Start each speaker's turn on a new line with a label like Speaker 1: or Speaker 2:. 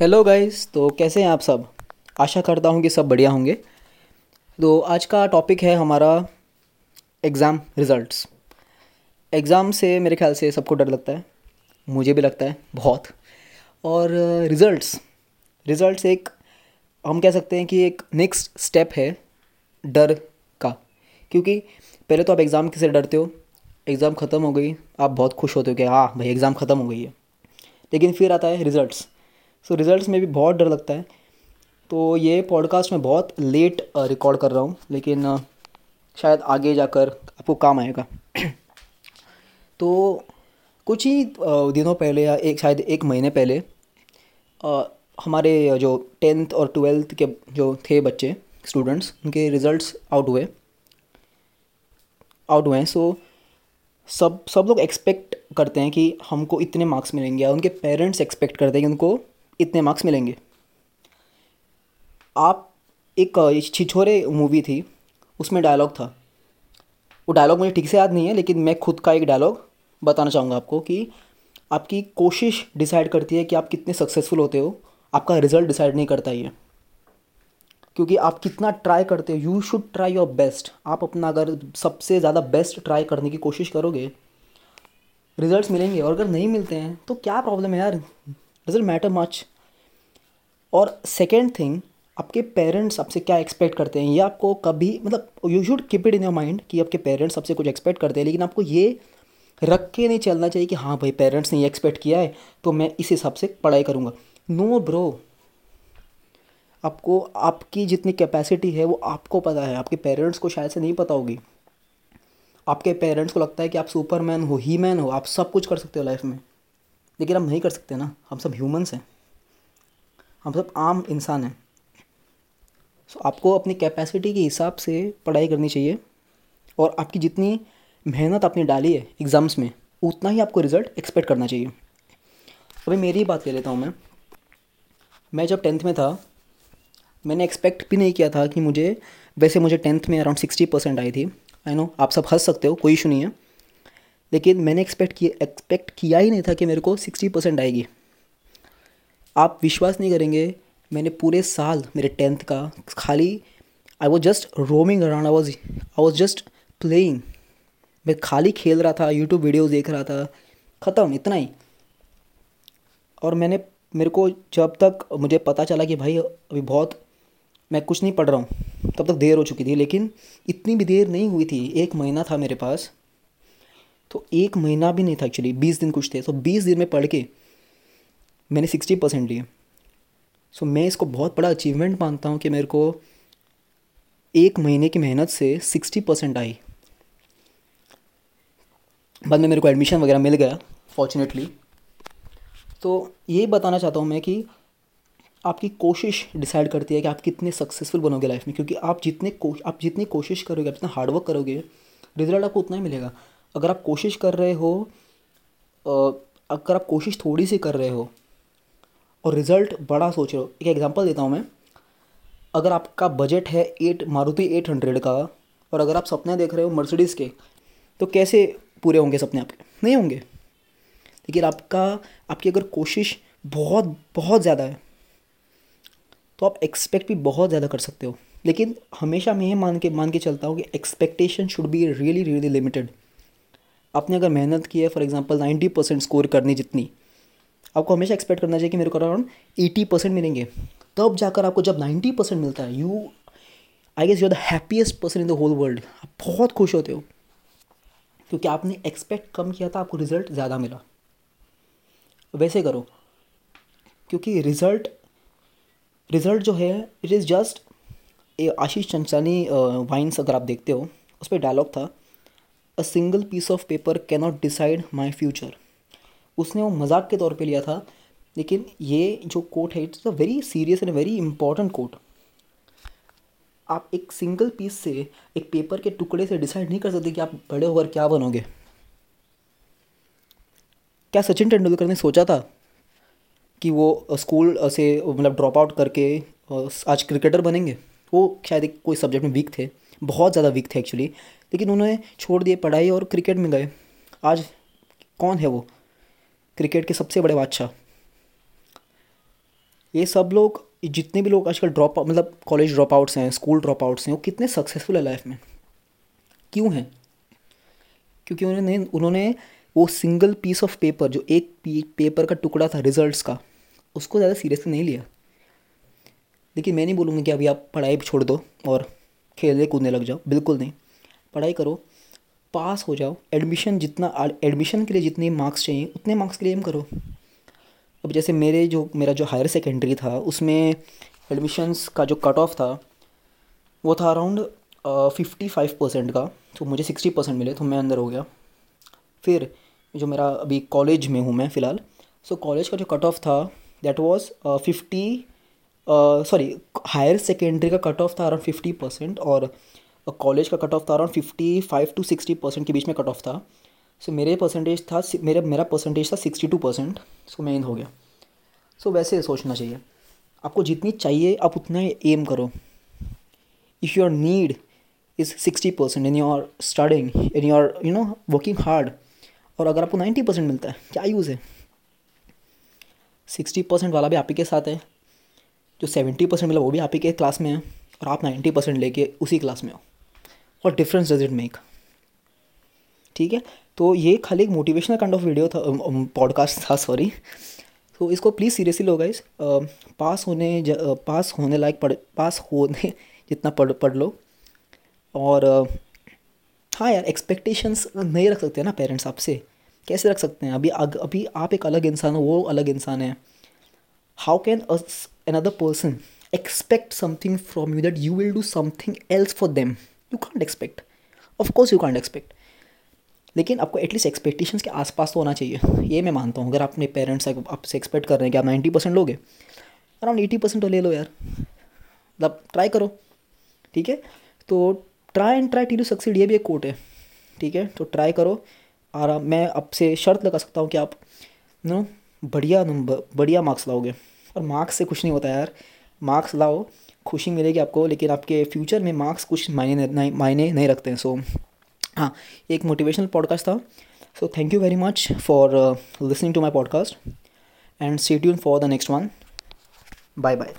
Speaker 1: Hello guys तो कैसे हैं आप सब? आशा करता हूँ कि सब बढ़िया होंगे। तो आज का टॉपिक है हमारा एग्ज़ाम रिज़ल्ट्स एग्ज़ाम से मेरे ख्याल से सबको डर लगता है। मुझे भी लगता है, बहुत। और रिज़ल्ट्स रिज़ल्ट्स एक, हम कह सकते हैं कि एक नेक्स्ट स्टेप है डर का। क्योंकि पहले तो आप एग्ज़ाम किसे डरते हो। एग्ज़ाम ख़त्म हो गई, आप बहुत खुश होते हो कि हाँ भाई एग्ज़ाम ख़त्म हो गई है। लेकिन फिर आता है रिज़ल्ट्स सो रिज़ल्ट्स में भी बहुत डर लगता है। तो ये पॉडकास्ट मैं बहुत लेट रिकॉर्ड कर रहा हूँ, लेकिन शायद आगे जाकर आपको काम आएगा। तो कुछ ही दिनों पहले या एक, शायद एक महीने पहले हमारे जो टेंथ और ट्वेल्थ के जो थे बच्चे स्टूडेंट्स उनके रिज़ल्ट्स आउट हुए। आउट हुए हैं। सो सब सब लोग एक्सपेक्ट करते हैं कि हमको इतने मार्क्स मिलेंगे या उनके पेरेंट्स एक्सपेक्ट करते हैं कि उनको इतने मार्क्स मिलेंगे? आप एक छिछोरे मूवी थी, उसमें डायलॉग था। वो डायलॉग मुझे ठीक से याद नहीं है, लेकिन मैं खुद का एक डायलॉग बताना चाहूँगा आपको कि आपकी कोशिश डिसाइड करती है कि आप कितने सक्सेसफुल होते हो, आपका रिज़ल्ट डिसाइड नहीं करता ये। क्योंकि आप कितना ट्राई करते हो you should try your best आप अपना अगर सबसे ज़्यादा बेस्ट ट्राई करने की कोशिश करोगे रिजल्ट्स मिलेंगे। और अगर नहीं मिलते हैं तो क्या प्रॉब्लम है यार? डजेंट मैटर मच और सेकेंड थिंग आपके पेरेंट्स आपसे क्या एक्सपेक्ट करते हैं? ये आपको कभी मतलब you should keep it in your mind कि आपके पेरेंट्स आपसे कुछ एक्सपेक्ट करते हैं, लेकिन आपको ये रख के नहीं चलना चाहिए कि हाँ भाई पेरेंट्स ने ये एक्सपेक्ट किया है तो मैं इस हिसाब से पढ़ाई करूँगा। नो ब्रो आपको, आपकी जितनी कैपेसिटी है, वो आपको पता है। आपके पेरेंट्स को शायद से नहीं पता होगी। आपके पेरेंट्स को लगता है कि आप सुपरमैन हो ही मैन हो, आप सब कुछ कर सकते हो लाइफ में। लेकिन हम नहीं कर सकते ना। हम सब ह्यूमंस हैं। हम सब आम इंसान हैं। सो so, आपको अपनी कैपेसिटी के हिसाब से पढ़ाई करनी चाहिए और आपकी जितनी मेहनत आपने डाली है एग्ज़ाम्स में उतना ही आपको रिज़ल्ट एक्सपेक्ट करना चाहिए। अभी मेरी ही बात ले लेता हूँ मैं। मैं जब टेंथ में था मैंने एक्सपेक्ट भी नहीं किया था कि मुझे वैसे मुझे टेंथ में अराउंड सिक्सटी परसेंट आई थी। आई नो आप सब हंस सकते हो कोई इशू नहीं है। लेकिन मैंने एक्सपेक्ट किया एक्सपेक्ट किया ही नहीं था कि मेरे को सिक्सटी परसेंट आएगी। आप विश्वास नहीं करेंगे, मैंने पूरे साल मेरे टेंथ का, खाली I was just roaming around I was I was just playing मैं खाली खेल रहा था यूट्यूब वीडियोस देख रहा था, ख़त्म, इतना ही। और मैंने, मेरे को जब तक मुझे पता चला कि भाई अभी बहुत, मैं कुछ नहीं पढ़ रहा हूँ, तब तक देर हो चुकी थी, लेकिन इतनी भी देर नहीं हुई थी, एक महीना था मेरे पास। तो एक महीना भी नहीं था एक्चुअली बीस दिन कुछ थे तो बीस दिन में पढ़ के मैंने सिक्सटी परसेंट लिए सो मैं इसको बहुत बड़ा अचीवमेंट मानता हूँ कि मेरे को एक महीने की मेहनत से सिक्सटी परसेंट आई। बाद में मेरे को एडमिशन वगैरह मिल गया फॉर्चुनेटली तो ये बताना चाहता हूँ मैं कि आपकी कोशिश डिसाइड करती है कि आप कितने सक्सेसफुल बनोगे लाइफ में, क्योंकि आप जितने को, आप जितनी कोशिश करोगे, आप जितना हार्डवर्क करोगे रिज़ल्ट आपको उतना ही मिलेगा। अगर आप कोशिश कर रहे हो अगर आप कोशिश थोड़ी सी कर रहे हो और रिज़ल्ट बड़ा सोच रहे हो। एक एग्जांपल देता हूँ मैं। अगर आपका बजट है एट मारुति एट हंड्रेड का, और अगर आप सपने देख रहे हो मर्सिडीज़ के तो कैसे पूरे होंगे सपने आपके? नहीं होंगे। लेकिन आपका, आपकी अगर कोशिश बहुत बहुत ज़्यादा है तो आप एक्सपेक्ट भी बहुत ज़्यादा कर सकते हो। लेकिन हमेशा मैं ये मान के मान के चलता हूँ कि expectation should be really really limited आपने अगर मेहनत की है for example ninety percent score करनी जितनी आपको हमेशा एक्सपेक्ट करना चाहिए कि मेरे को अराउंड एटी परसेंट मिलेंगे। तब जाकर आपको जब नाइन्टी परसेंट मिलता है you I guess you are the happiest person in the whole world आप बहुत खुश होते हो। क्योंकि आपने एक्सपेक्ट कम किया था, आपको रिज़ल्ट ज़्यादा मिला। वैसे करो। क्योंकि रिज़ल्ट रिज़ल्ट जो है it is just a Ashish Chanchlani vines अगर आप देखते हो, उस पर डायलॉग था a single piece of paper cannot decide my future उसने वो मज़ाक के तौर पे लिया था, लेकिन ये जो कोट है it's a very serious and very important quote आप एक सिंगल पीस से एक पेपर के टुकड़े से डिसाइड नहीं कर सकते कि आप बड़े होकर क्या बनोगे। क्या सचिन तेंदुलकर ने सोचा था कि वो स्कूल से मतलब ड्रॉप आउट करके आज क्रिकेटर बनेंगे? वो शायद एक कोई सब्जेक्ट में वीक थे, बहुत ज़्यादा वीक थे एक्चुअली लेकिन उन्होंने छोड़ दिए, पढ़ाई और क्रिकेट में गए। आज कौन है वो? क्रिकेट के सबसे बड़े बादशाह। ये सब लोग, जितने भी लोग आजकल ड्रॉप मतलब कॉलेज ड्रॉप आउट्स हैं स्कूल ड्रॉप आउट्स हैं, वो कितने सक्सेसफुल है लाइफ में। क्यों हैं? क्योंकि उन्होंने उन्होंने वो सिंगल पीस ऑफ़ पेपर जो एक पेपर का टुकड़ा था रिजल्ट्स का, उसको ज़्यादा सीरियसली नहीं लिया। देखिए, मैं नहीं बोलूँगा कि अभी आप पढ़ाई छोड़ दो और खेलने कूदने लग जाओ, बिल्कुल नहीं। पढ़ाई करो पास हो जाओ एडमिशन जितना एडमिशन के लिए जितने मार्क्स चाहिए, उतने मार्क्स क्लेम करो। अब जैसे मेरे जो, मेरा जो हायर सेकेंडरी था, उसमें एडमिशन्स का जो कट ऑफ़ था, वो था अराउंड फिफ्टी फाइव परसेंट का। तो मुझे सिक्सटी परसेंट मिले तो मैं अंदर हो गया। फिर जो मेरा अभी कॉलेज में हूँ मैं, फ़िलहाल सो कॉलेज का जो कट ऑफ़ था that was fifty sorry higher secondary का कट ऑफ़ था अराउंड फिफ्टी परसेंट और कॉलेज का कट ऑफ़ था around fifty five to sixty percent के बीच में कट ऑफ़ था। सो so, मेरे परसेंटेज था मेरे मेरा परसेंटेज था सिक्सटी टू परसेंट सो मैं इन हो गया। सो so, वैसे सोचना चाहिए। आपको जितनी चाहिए आप उतना एम करो। If your need is sixty percent in your studying in your you know working hard और अगर आपको नाइन्टी परसेंट मिलता है क्या यूज़ है? सिक्सटी परसेंट वाला भी आप ही के साथ है। जो सेवेंटी परसेंट मिला वो भी आप ही के क्लास में है। और आप नाइन्टी परसेंट लेके उसी क्लास में हो। और डिफरेंस डज इट मेक ठीक है? तो ये खाली एक मोटिवेशनल काइंड ऑफ़ वीडियो था पॉडकास्ट था सॉरी तो इसको प्लीज़ सीरियसली लो गाइस पास होने पास होने लायक पढ़ पास होने जितना पढ़ पढ़ लो. और हाँ यार एक्सपेक्टेशंस नहीं रख सकते ना पेरेंट्स आपसे. कैसे रख सकते हैं? अभी अग, अभी आप एक अलग इंसान हो वो अलग इंसान है. How can another person expect something from you that you will do something else for them you can't expect of course you can't expect लेकिन आपको एटलीस्ट एक्सपेक्टेशंस के आसपास तो होना चाहिए। ये मैं मानता हूँ। अगर अपने पेरेंट्स आपसे एक्सपेक्ट कर रहे हैं कि आप नाइन्टी परसेंट लोगे अराउंड एटी परसेंट तो ले लो यार। मतलब ट्राई करो। ठीक है? तो ट्राई एंड ट्राई टी टू सक्सीड ये भी एक कोट है। ठीक है? तो ट्राई करो। और मैं आपसे शर्त लगा सकता हूँ कि आप नो बढ़िया नंबर बढ़िया मार्क्स लाओगे। और मार्क्स से कुछ नहीं होता यार। मार्क्स लाओ। खुशी मिलेगी आपको, लेकिन आपके फ्यूचर में मार्क्स कुछ मायने मायने नहीं रखते हैं सो हाँ एक मोटिवेशनल पॉडकास्ट था so thank you very much for listening to my podcast and see tune for the next one bye bye